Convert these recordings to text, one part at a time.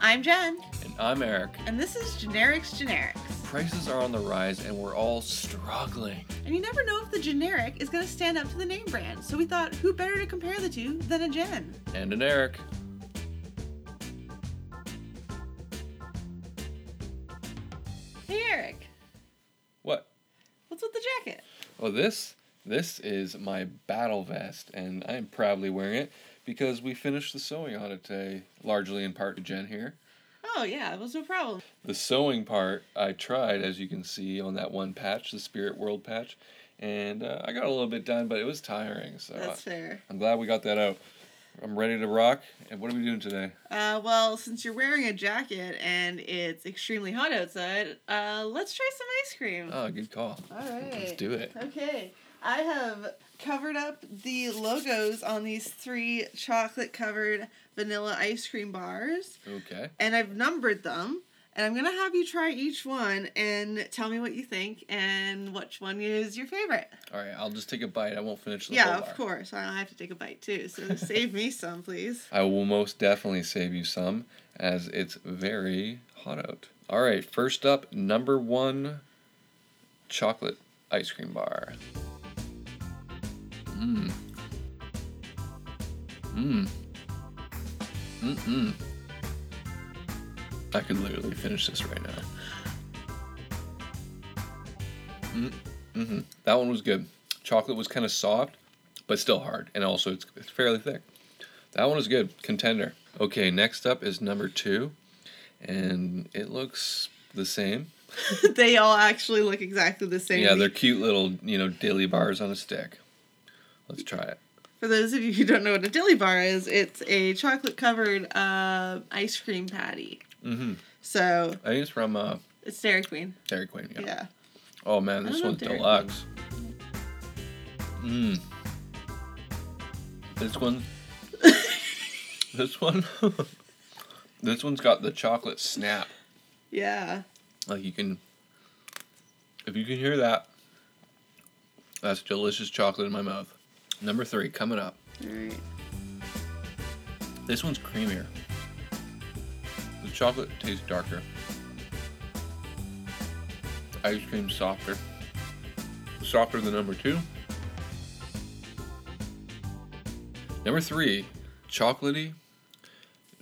I'm Jen, And I'm Eric. and this is Jenerics Generics. Prices are on the rise and we're all struggling. And you never know if the generic is going to stand up to the name brand, so we thought who better to compare the two than a Jen? And an Eric. Hey Eric, What? what's with the jacket? Well, this this is my battle vest, and I'm proudly wearing it because we finished the sewing on it today, largely in part to Jen here. Oh yeah, it was no problem. The sewing part I tried, as you can see on that one patch, the Spirit World patch, and uh, I got a little bit done, but it was tiring. So That's fair. I'm glad we got that out. I'm ready to rock. And what are we doing today? Uh, well, since you're wearing a jacket and it's extremely hot outside, uh, let's try some ice cream. Oh, good call. All right. Let's do it. Okay, I have covered up the logos on these three chocolate covered vanilla ice cream bars, Okay. and I've numbered them. And I'm gonna have you try each one and tell me what you think and which one is your favorite. All right. I'll just take a bite. I won't finish the yeah, of course. I'll have to take a bite too, so save me some, please. I will most definitely save you some, as it's very hot out. All right. First up, number one, chocolate ice cream bar. Mmm. Mmm. Mm mm. I could literally finish this right now. Mm hmm. That one was good. Chocolate was kind of soft, but still hard, and also it's, it's fairly thick. That one is good. Contender. Okay, next up is number two, and it looks the same. they all actually look exactly the same. Yeah, they're cute little, you know, dilly bars on a stick. Let's try it. For those of you who don't know what a dilly bar is, it's a chocolate covered uh, ice cream patty. Mm-hmm. So I think it's from uh, it's Dairy Queen. Dairy Queen. Yeah. Yeah. Oh man, this one's Dairy deluxe. Mmm. This one. this one. this one's got the chocolate snap. Yeah. Like you can, if you can hear that, that's delicious chocolate in my mouth. Number three coming up. All right. This one's creamier. The chocolate tastes darker. Ice cream softer. Softer than number two. Number three, chocolatey.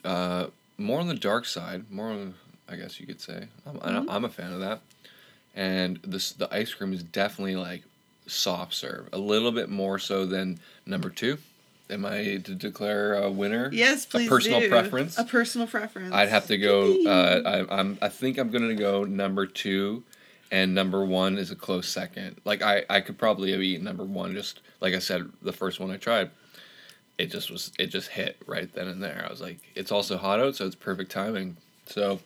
Uh, more on the dark side. More, on, I guess you could say. I'm, I'm- I'm a fan of that. And this the ice cream is definitely like soft serve, a little bit more so than number two. Am I to declare a winner? Yes, please. A personal do. preference? A personal preference. I'd have to go. Uh, I, I'm. I think I'm gonna go number two, and number one is a close second. Like I, I could probably have eaten number one. Just like I said, the first one I tried, it just was. It just hit right then and there. I was like, it's also hot out, so it's perfect timing. So,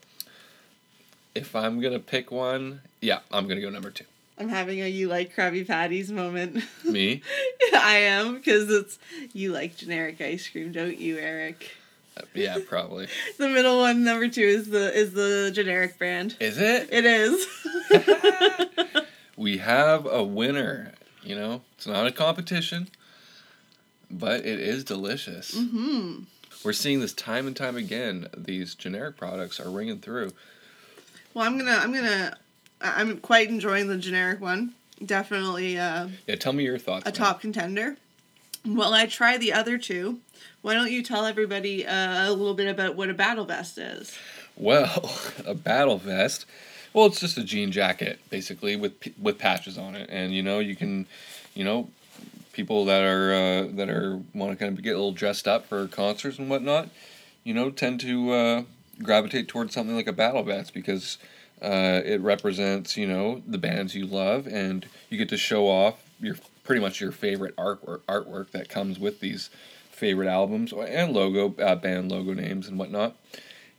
if I'm gonna pick one, yeah, I'm gonna go number two. I'm having a you like Krabby Patties moment. Me, I am because it's you like generic ice cream, don't you, Eric? Uh, yeah, probably. The middle one, number two, is the is the generic brand. Is it? It is. we have a winner. You know, it's not a competition, but it is delicious. hmm We're seeing this time and time again. These generic products are ringing through. Well, I'm gonna I'm gonna I'm quite enjoying the generic one. Definitely uh, Yeah, tell me your thoughts. a top contender. While I try the other two, why don't you tell everybody uh, a little bit about what a battle vest is? Well, a battle vest. Well, it's just a jean jacket basically with with patches on it, and you know you can, you know, people that are uh, that are want to kind of get a little dressed up for concerts and whatnot, you know, tend to uh, gravitate towards something like a battle vest because uh, it represents you know the bands you love, and you get to show off your pretty much your favorite artwork artwork that comes with these favorite albums and logo uh, band logo names and whatnot.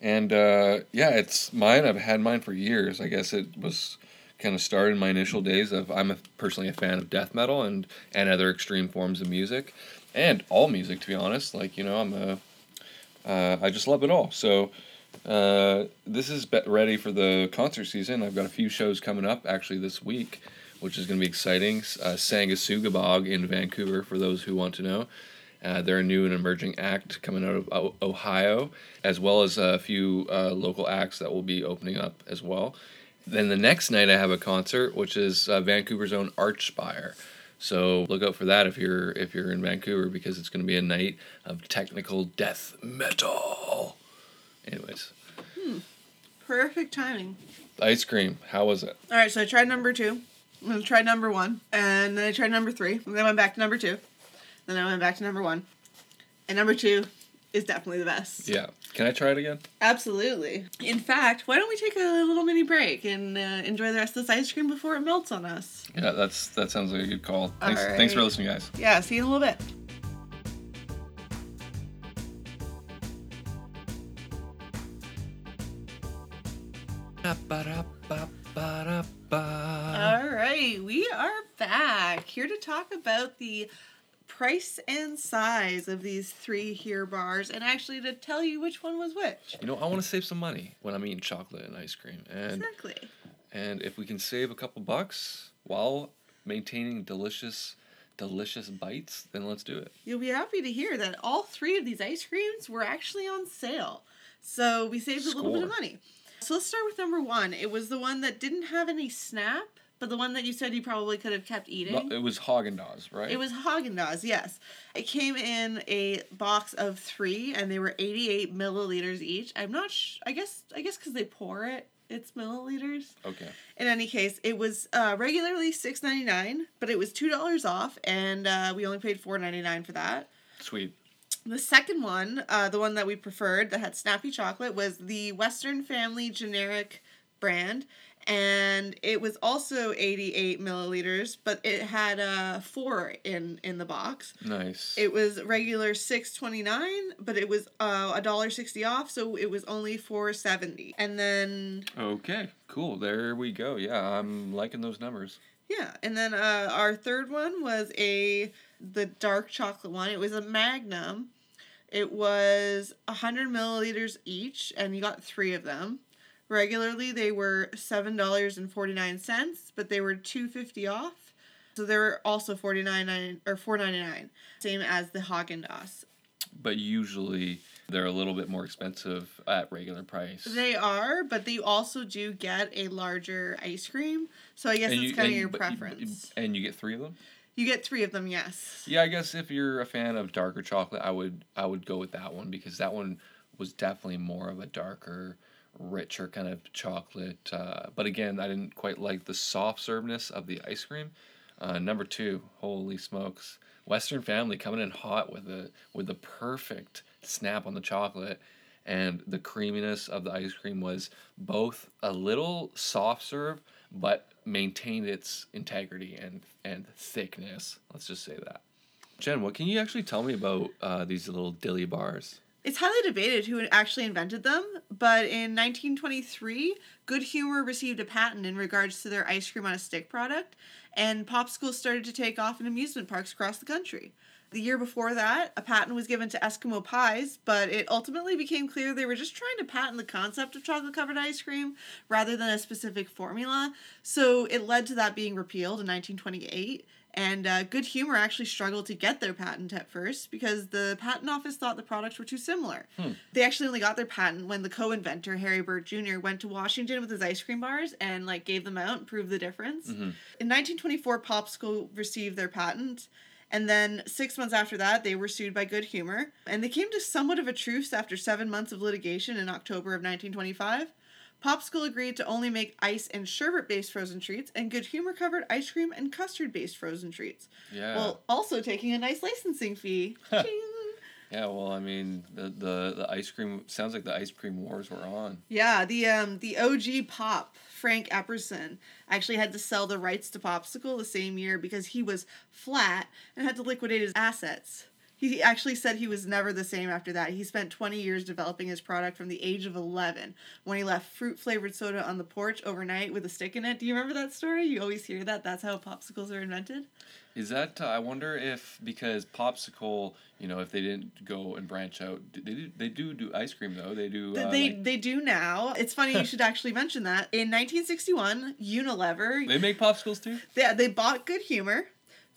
And uh, yeah, it's mine. I've had mine for years. I guess it was kind of started in my initial days of I'm a, personally a fan of death metal and and other extreme forms of music, and all music to be honest. Like you know, I'm a uh, I just love it all. So uh, this is ready for the concert season. I've got a few shows coming up actually this week, which is going to be exciting. Uh, Sanguisugabogg in Vancouver for those who want to know. Uh, they're a new and emerging act coming out of O- Ohio, as well as a few uh, local acts that will be opening up as well. Then the next night, I have a concert, which is uh, Vancouver's own Archspire. So look out for that if you're if you're in Vancouver because it's going to be a night of technical death metal. Anyways, Perfect timing. ice cream. How was it? All right, so I tried number two. I tried number one, and then I tried number three. And then I went back to number two. Then I went back to number one, and number two is definitely the best. Yeah. Can I try it again? Absolutely. In fact, why don't we take a little mini break and uh, enjoy the rest of this ice cream before it melts on us? Yeah, that's that sounds like a good call. Thanks, thanks for listening, guys. Yeah, see you in a little bit. All right, we are back here to talk about the price and size of these three here bars and actually to tell you which one was which. You know, I want to save some money when I'm eating chocolate and ice cream, and Exactly. and if we can save a couple bucks while maintaining delicious, delicious bites, then let's do it. You'll be happy to hear that all three of these ice creams were actually on sale. So we saved a little bit of money. So let's start with number one. It was the one that didn't have any snap, but the one that you said you probably could have kept eating. It was Haagen Dazs, right? It was Haagen Dazs, yes. It came in a box of three, and they were eighty-eight milliliters each. I'm not. Sh- I guess. I guess because they pour it, it's milliliters. okay. In any case, it was uh, regularly six ninety nine, but it was two dollars off, and uh, we only paid four ninety nine for that. Sweet. The second one, uh, the one that we preferred that had snappy chocolate, was the Western Family generic brand. And it was also 88 milliliters, but it had uh, four in, in the box. Nice. It was regular six twenty nine, but it was uh, a dollar sixty off, so it was only four seventy. And then okay. Cool. There we go. Yeah, I'm liking those numbers. Yeah, and then uh, our third one was a the dark chocolate one. It was a Magnum. It was hundred milliliters each, and you got three of them. Regularly, they were seven dollars and forty nine cents, but they were two fifty off. So they were also forty nine nine or four ninety nine, same as the Haagen Dazs. But usually they're a little bit more expensive at regular price. They are, but they also do get a larger ice cream. So I guess And it's kind of your but preference. and you get three of them. You get three of them, yes. Yeah, I guess if you're a fan of darker chocolate, I would I would go with that one because that one was definitely more of a darker, richer kind of chocolate. Uh, but again, I didn't quite like the soft serveness of the ice cream. Uh, number two, holy smokes, Western Family coming in hot with the with the perfect snap on the chocolate, and the creaminess of the ice cream was both a little soft serve, but maintained its integrity and and thickness. Let's just say that. Jen, what can you actually tell me about uh, these little dilly bars? It's highly debated who actually invented them, but in 1923, Good Humor received a patent in regards to their ice cream on a stick product, and popsicles started to take off in amusement parks across the country. The year before that, a patent was given to Eskimo pies, but it ultimately became clear they were just trying to patent the concept of chocolate covered ice cream rather than a specific formula. So it led to that being repealed in 1928. And uh, Good Humor actually struggled to get their patent at first because the patent office thought the products were too similar. They actually only got their patent when the co-inventor Harry Burt Jr. went to Washington with his ice cream bars and like gave them out and proved the difference. In 1924, Popsicle received their patent. And then six months after that, they were sued by Good Humor. And they came to somewhat of a truce after seven months of litigation in October of 1925. Popsicle agreed to only make ice and sherbet based frozen treats, and Good Humor covered ice cream and custard based frozen treats. Yeah. While also taking a nice licensing fee. Yeah. Well, I mean, the, the the ice cream sounds like the ice cream wars were on. Yeah, the um the OG Pop, Frank Epperson, actually had to sell the rights to Popsicle the same year because he was flat and had to liquidate his assets. He actually said he was never the same after that. He spent 20 years developing his product from the age of 11 when he left fruit flavored soda on the porch overnight with a stick in it. Do you remember that story? You always hear that. That's how popsicles are invented. Is that uh, I wonder if because popsicle, you know, if they didn't go and branch out, they do they do do ice cream though. They do. Uh, they like- they do now. It's funny you should actually mention that. In 1961, Unilever they make popsicles too. they, they bought Good Humor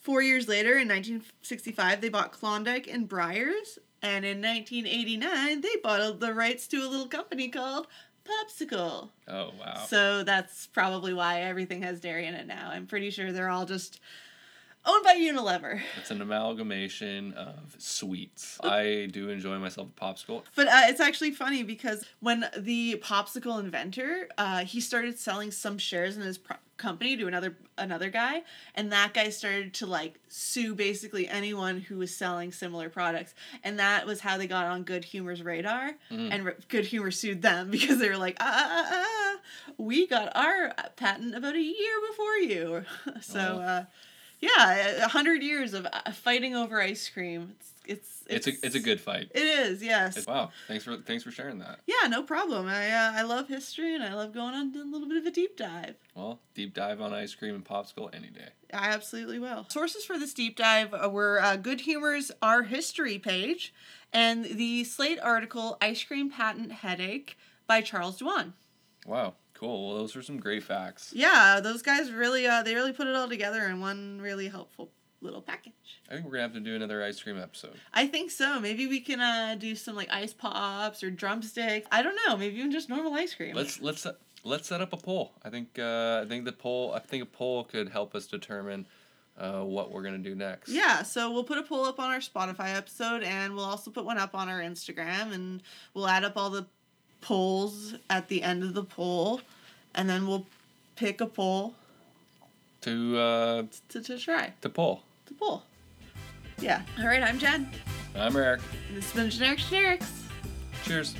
Four years later, in 1965, they bought Klondike and Breyers. And in 1989, they bought the rights to a little company called Popsicle. Oh wow. So that's probably why everything has dairy in it now. I'm pretty sure they're all just owned by Unilever. It's an amalgamation of sweets. I do enjoy myself a popsicle. But uh, it's actually funny because when the popsicle inventor, uh, he started selling some shares in his pro- company to another another guy, and that guy started to like sue basically anyone who was selling similar products, and that was how they got on Good Humor's radar, Mm. and Good Humor sued them because they were like, ah, ah, ah, ah, we got our patent about a year before you, so. Oh. Uh, yeah, a hundred years of uh, fighting over ice cream. It's it's It's a it's a good fight. It is, yes. It's- wow. Thanks for thanks for sharing that. Yeah, no problem. I uh, I love history and I love going on a little bit of a deep dive. Well, deep dive on ice cream and popsicle any day. I absolutely will. Sources for this deep dive uh, were uh, Good Humor's Our History page and the Slate article Ice Cream Patent Headache by Charles Duan. Wow. Cool. Well, those are some great facts. Yeah, those guys really uh, they really put it all together in one really helpful little package. I think we're gonna have to do another ice cream episode. I think so. Maybe we can uh, do some like ice pops or drumsticks. I don't know. Maybe even just normal ice cream. Let's let's set- let's set up a poll. I think uh, I think the poll I think a poll could help us determine uh, what we're gonna do next. Yeah, so we'll put a poll up on our Spotify episode and we'll also put one up on our Instagram and we'll add up all the polls at the end of the poll and then we'll pick a poll To uh, to, to try. to poll. To poll. Yeah. All right, I'm Jen. I'm Eric. And this has been Jeneric Generics. Cheers.